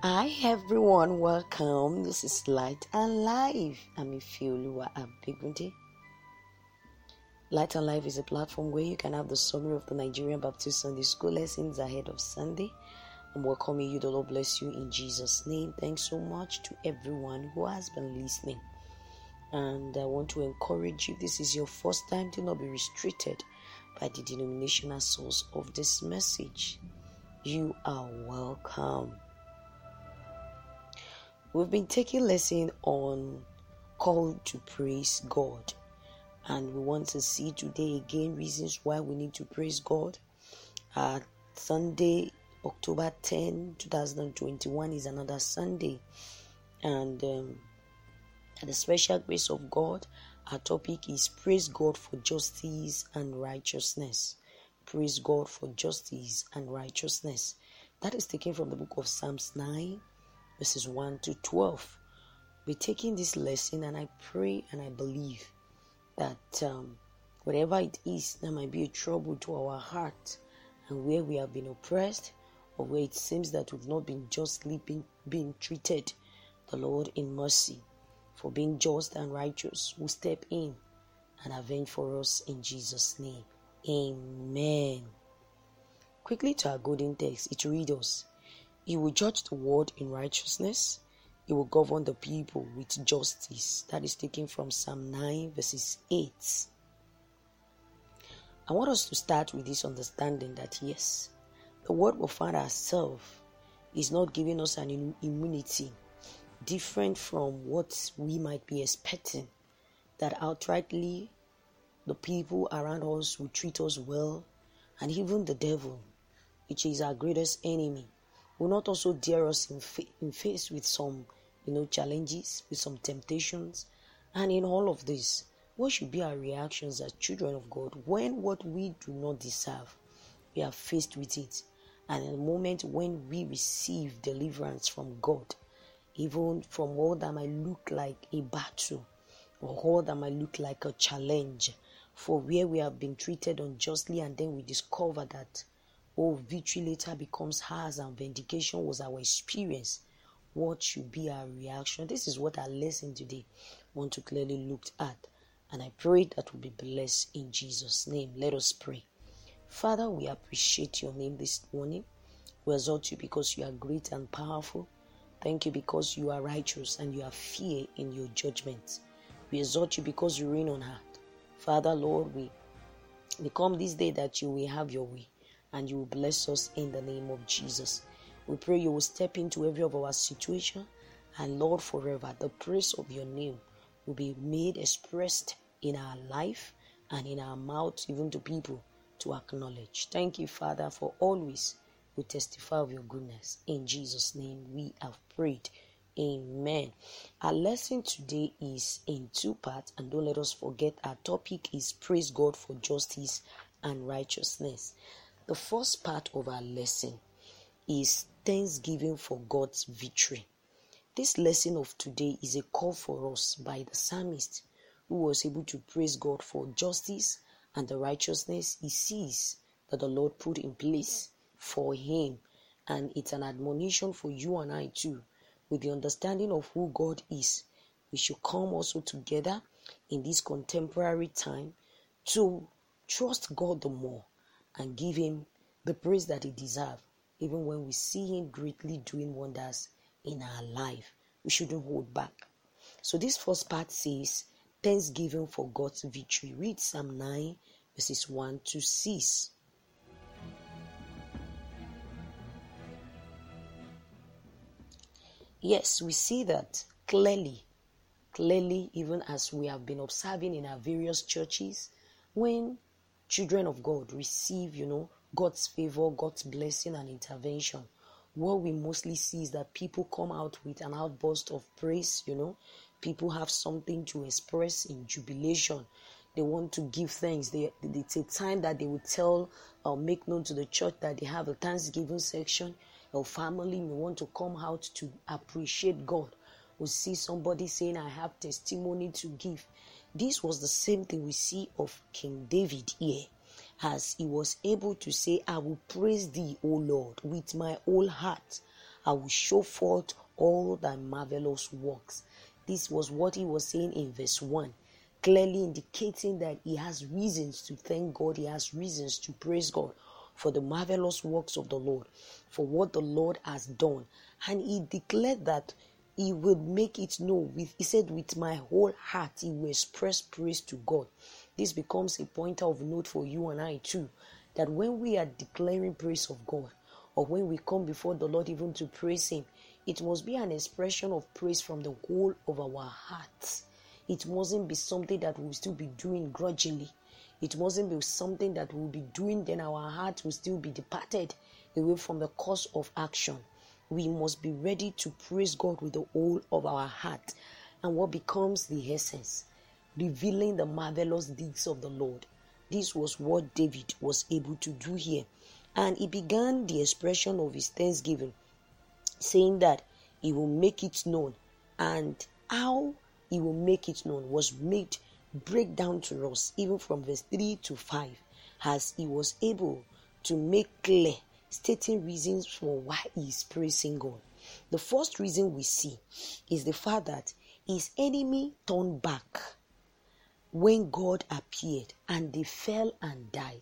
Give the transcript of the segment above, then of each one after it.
Hi everyone, welcome. This is Light and Life. I'm Ifioluwa Abegunde. Light and Life is a platform where you can have the summary of the Nigerian Baptist Sunday School lessons ahead of Sunday. I'm welcoming you. The Lord bless you in Jesus' name. Thanks so much to everyone who has been listening. And I want to encourage you. This is your first time Do not be restricted by the denominational source of this message. You are welcome. We've been taking lesson on call to praise God. And we want to see today again reasons why we need to praise God. Uh, Sunday, October 10, 2021 is another Sunday. And um, the special grace of God, our topic is Praise God for justice and righteousness. Praise God for justice and righteousness. That is taken from the book of Psalms 9, verses 1 to 12. We're taking this lesson, and I pray and I believe that um, whatever it is that might be a trouble to our heart and where we have been oppressed or where it seems that we've not been justly being, being treated, the Lord in mercy for being just and righteous will step in and avenge for us in Jesus' name. Amen. Quickly to our golden text, it reads us He will judge the world in righteousness, He will govern the people with justice. That is taken from Psalm 9, verses 8. I want us to start with this understanding that yes, the world will find ourselves is not giving us an immunity different from what we might be expecting. That outrightly the people around us will treat us well, and even the devil, which is our greatest enemy, will not also dare us in, fa- in face with some, you know, challenges, with some temptations, and in all of this, what should be our reactions as children of God when what we do not deserve, we are faced with it, and in the moment when we receive deliverance from God, even from all that might look like a battle or all that might look like a challenge, for where we have been treated unjustly and then we discover that oh victory later becomes ours and vindication was our experience. What should be our reaction? This is what our lesson today want to clearly look at. And i pray that will be blessed in jesus name. Let us pray. Father we appreciate your name this morning. We exalt you because you are great and powerful. Thank you because you are righteous and you have fear in your judgments we exalt you because you reign on earth. Father, Lord, we, we come this day that you will have your way and you will bless us in the name of Jesus. We pray you will step into every of our situation and Lord, forever the praise of your name will be made expressed in our life and in our mouth, even to people to acknowledge. Thank you, Father, for always we testify of your goodness. In Jesus' name we have prayed. Amen. Our lesson today is in two parts, and don't let us forget our topic is Praise God for Justice and Righteousness. The first part of our lesson is Thanksgiving for God's victory. This lesson of today is a call for us by the psalmist who was able to praise God for justice and the righteousness he sees that the Lord put in place for him. And it's an admonition for you and I too with the understanding of who God is, we should come also together in this contemporary time to trust God the more and give Him the praise that He deserves, even when we see Him greatly doing wonders in our life. We shouldn't hold back. So, this first part says, Thanksgiving for God's victory. Read Psalm 9, verses 1 to 6. Yes, we see that clearly, clearly, even as we have been observing in our various churches, when children of God receive, you know, God's favor, God's blessing and intervention, what we mostly see is that people come out with an outburst of praise, you know, people have something to express in jubilation. They want to give thanks. They, it's a time that they will tell or make known to the church that they have a Thanksgiving section your family may want to come out to appreciate God. We see somebody saying, I have testimony to give. This was the same thing we see of King David here, as he was able to say, I will praise thee, O Lord, with my whole heart. I will show forth all thy marvelous works. This was what he was saying in verse 1, clearly indicating that he has reasons to thank God, he has reasons to praise God for the marvelous works of the Lord, for what the Lord has done. And he declared that he would make it known with he said with my whole heart he will express praise to god. This becomes a pointer of note for you and i too that when we are declaring praise of god or when we come before the lord even to praise him it must be an expression of praise from the whole of our hearts it mustn't be something that we'll still be doing grudgingly. It mustn't be something that we'll be doing then our heart will still be departed away from the course of action we must be ready to praise God with the whole of our heart. And what becomes the essence? Revealing the marvelous deeds of the Lord. This was what David was able to do here. And he began the expression of his thanksgiving, saying that he will make it known. And how he will make it known was made break down to us, even from verse 3 to 5, as he was able to make clear stating reasons for why he is praising God. The first reason we see is the fact that his enemy turned back when God appeared and they fell and died.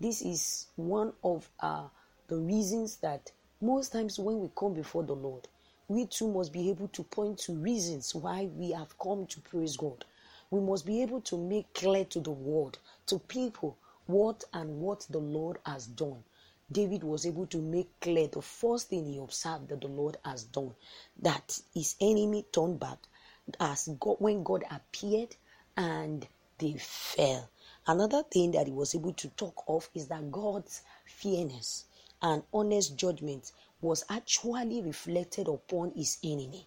This is one of uh, the reasons that most times when we come before the Lord, we too must be able to point to reasons why we have come to praise God. We must be able to make clear to the world, to people, what and what the Lord has done. David was able to make clear the first thing he observed that the Lord has done, that his enemy turned back as God when God appeared and they fell. Another thing that he was able to talk of is that God's fairness and honest judgment was actually reflected upon his enemy.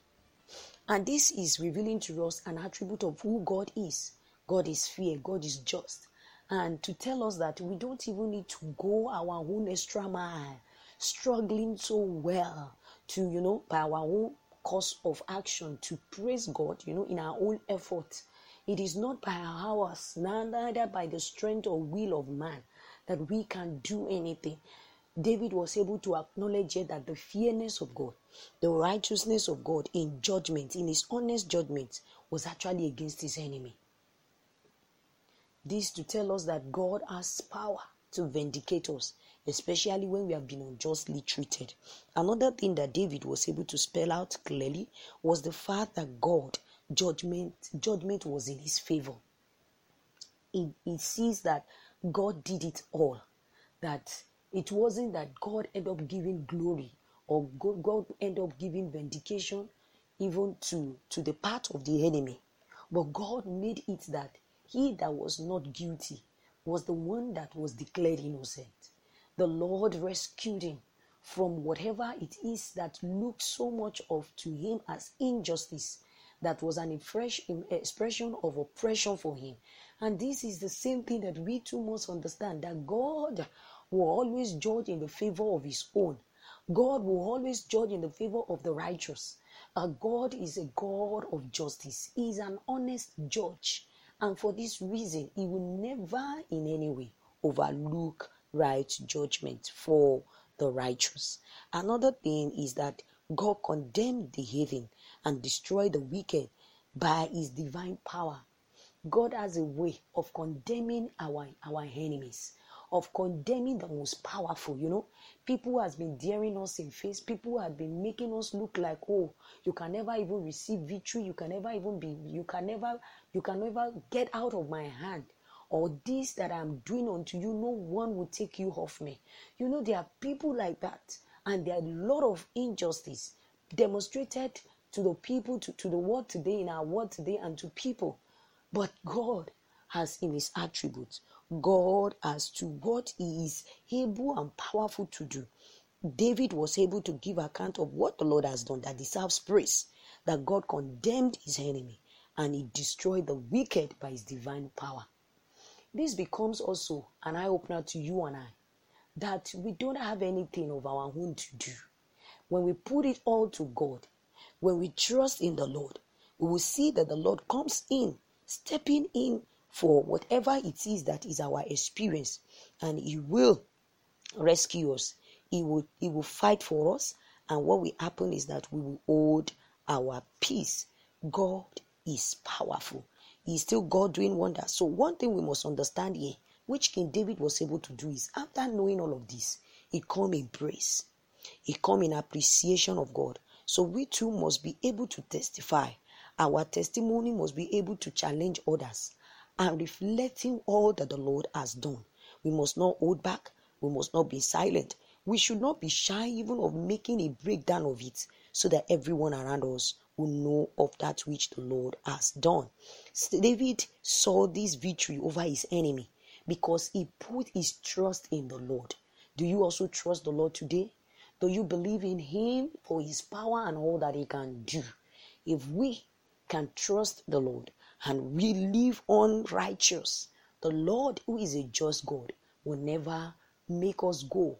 And this is revealing to us an attribute of who God is. God is fair, God is just and to tell us that we don't even need to go our own extra mile, struggling so well to, you know, by our own course of action to praise God, you know, in our own effort. It is not by our hours, neither by the strength or will of man that we can do anything. David was able to acknowledge that the fairness of God, the righteousness of God in judgment, in his honest judgment, was actually against his enemy. This to tell us that God has power to vindicate us, especially when we have been unjustly treated. Another thing that David was able to spell out clearly was the fact that God judgment judgment was in his favor. He, he sees that God did it all. That it wasn't that God ended up giving glory or God, God ended up giving vindication even to, to the part of the enemy. But God made it that he that was not guilty was the one that was declared innocent. The Lord rescued him from whatever it is that looked so much of to him as injustice that was an expression of oppression for him. And this is the same thing that we too must understand that God will always judge in the favor of his own. God will always judge in the favor of the righteous. Uh, God is a God of justice. He is an honest judge. And for this reason, he will never in any way overlook right judgment for the righteous. Another thing is that God condemned the heathen and destroyed the wicked by his divine power. God has a way of condemning our, our enemies of condemning the most powerful. You know, people who has been daring us in face. People who have been making us look like, oh, you can never even receive victory. You can never even be. You can never. You can never get out of my hand. Or this that I'm doing unto you, no one will take you off me. You know, there are people like that, and there are a lot of injustice demonstrated to the people, to, to the world today, in our world today, and to people. But God has in his attributes God as to what he is able and powerful to do. David was able to give account of what the Lord has done that deserves praise, that God condemned his enemy and he destroyed the wicked by his divine power. This becomes also an eye opener to you and I that we don't have anything of our own to do. When we put it all to God, when we trust in the Lord, we will see that the Lord comes in, stepping in for whatever it is that is our experience and he will rescue us he will he will fight for us And what will happen is that we will hold our peace. God is powerful. He is still God doing wonders. So, one thing we must understand here, which King David was able to do, is after knowing all of this, he come in praise, he come in appreciation of God. So, we too must be able to testify. Our testimony must be able to challenge others and reflecting all that the Lord has done. We must not hold back. We must not be silent. We should not be shy even of making a breakdown of it so that everyone around us will know of that which the Lord has done. David saw this victory over his enemy because he put his trust in the Lord. Do you also trust the Lord today? Do you believe in him for his power and all that he can do? If we can trust the Lord and we live on righteous, the Lord, who is a just God, will never make us go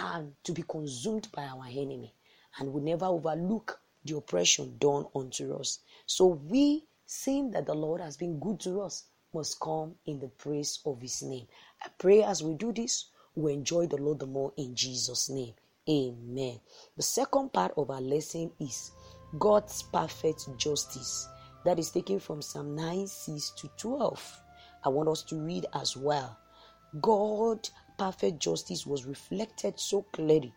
and to be consumed by our enemy and will never overlook the oppression done unto us. So we, seeing that the Lord has been good to us, must come in the praise of his name. I pray as we do this, we enjoy the Lord the more in Jesus' name. Amen. The second part of our lesson is God's perfect justice. That is taken from Psalm 9 6 to 12. I want us to read as well. God perfect justice was reflected so clearly,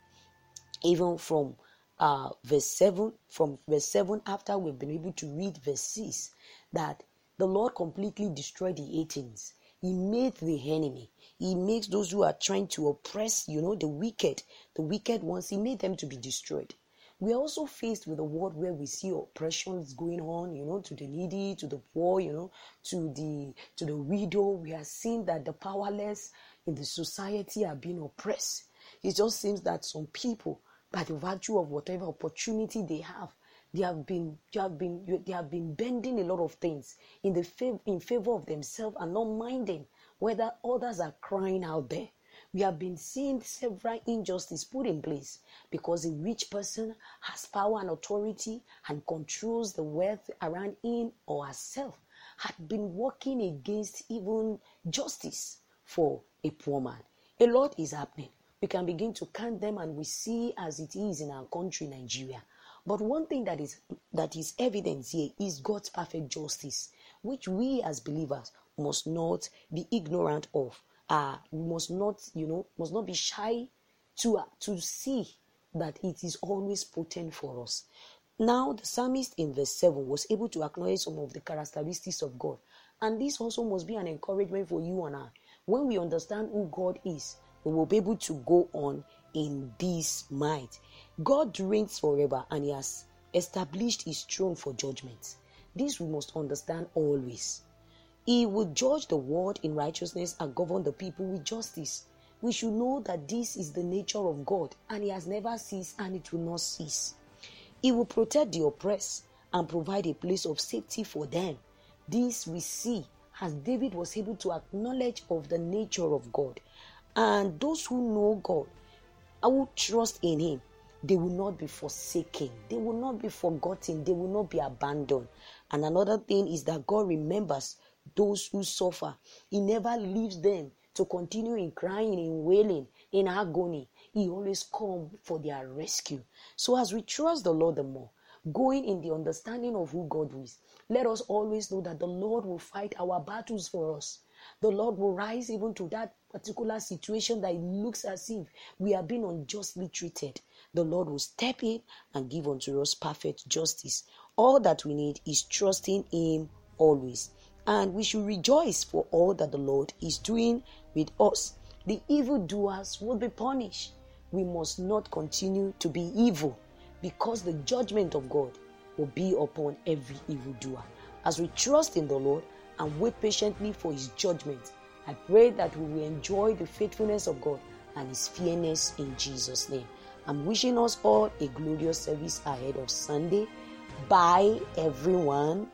even from uh, verse 7, from verse 7, after we've been able to read verse 6, that the Lord completely destroyed the Athenians. He made the enemy. He makes those who are trying to oppress, you know, the wicked, the wicked ones, he made them to be destroyed. We are also faced with a world where we see oppressions going on, you know, to the needy, to the poor, you know, to the to the widow. We are seeing that the powerless in the society are being oppressed. It just seems that some people, by the virtue of whatever opportunity they have, they have been they have been they have been bending a lot of things in the fav- in favor of themselves and not minding whether others are crying out there. We have been seeing several injustices put in place because a rich person has power and authority and controls the wealth around him or herself had been working against even justice for a poor man. A lot is happening. We can begin to count them and we see as it is in our country, Nigeria. But one thing that is that is evident here is God's perfect justice, which we as believers must not be ignorant of. Uh, we must not, you know, must not be shy to uh, to see that it is always potent for us. Now, the psalmist in verse 7 was able to acknowledge some of the characteristics of God. And this also must be an encouragement for you and I when we understand who God is, we will be able to go on in this might. God reigns forever and He has established His throne for judgment. This we must understand always. He will judge the world in righteousness and govern the people with justice. We should know that this is the nature of God and He has never ceased and it will not cease. He will protect the oppressed and provide a place of safety for them. This we see as David was able to acknowledge of the nature of God. And those who know God, who trust in Him, they will not be forsaken, they will not be forgotten, they will not be abandoned. And another thing is that God remembers those who suffer, He never leaves them to continue in crying, in wailing, in agony. He always comes for their rescue. So as we trust the Lord the more, going in the understanding of who God is, let us always know that the Lord will fight our battles for us. The Lord will rise even to that particular situation that it looks as if we are being unjustly treated. The Lord will step in and give unto us perfect justice. All that we need is trusting Him always. And we should rejoice for all that the Lord is doing with us. The evildoers will be punished. We must not continue to be evil because the judgment of God will be upon every evildoer. As we trust in the Lord and wait patiently for his judgment, I pray that we will enjoy the faithfulness of God and his fairness in Jesus' name. I'm wishing us all a glorious service ahead of Sunday. Bye, everyone.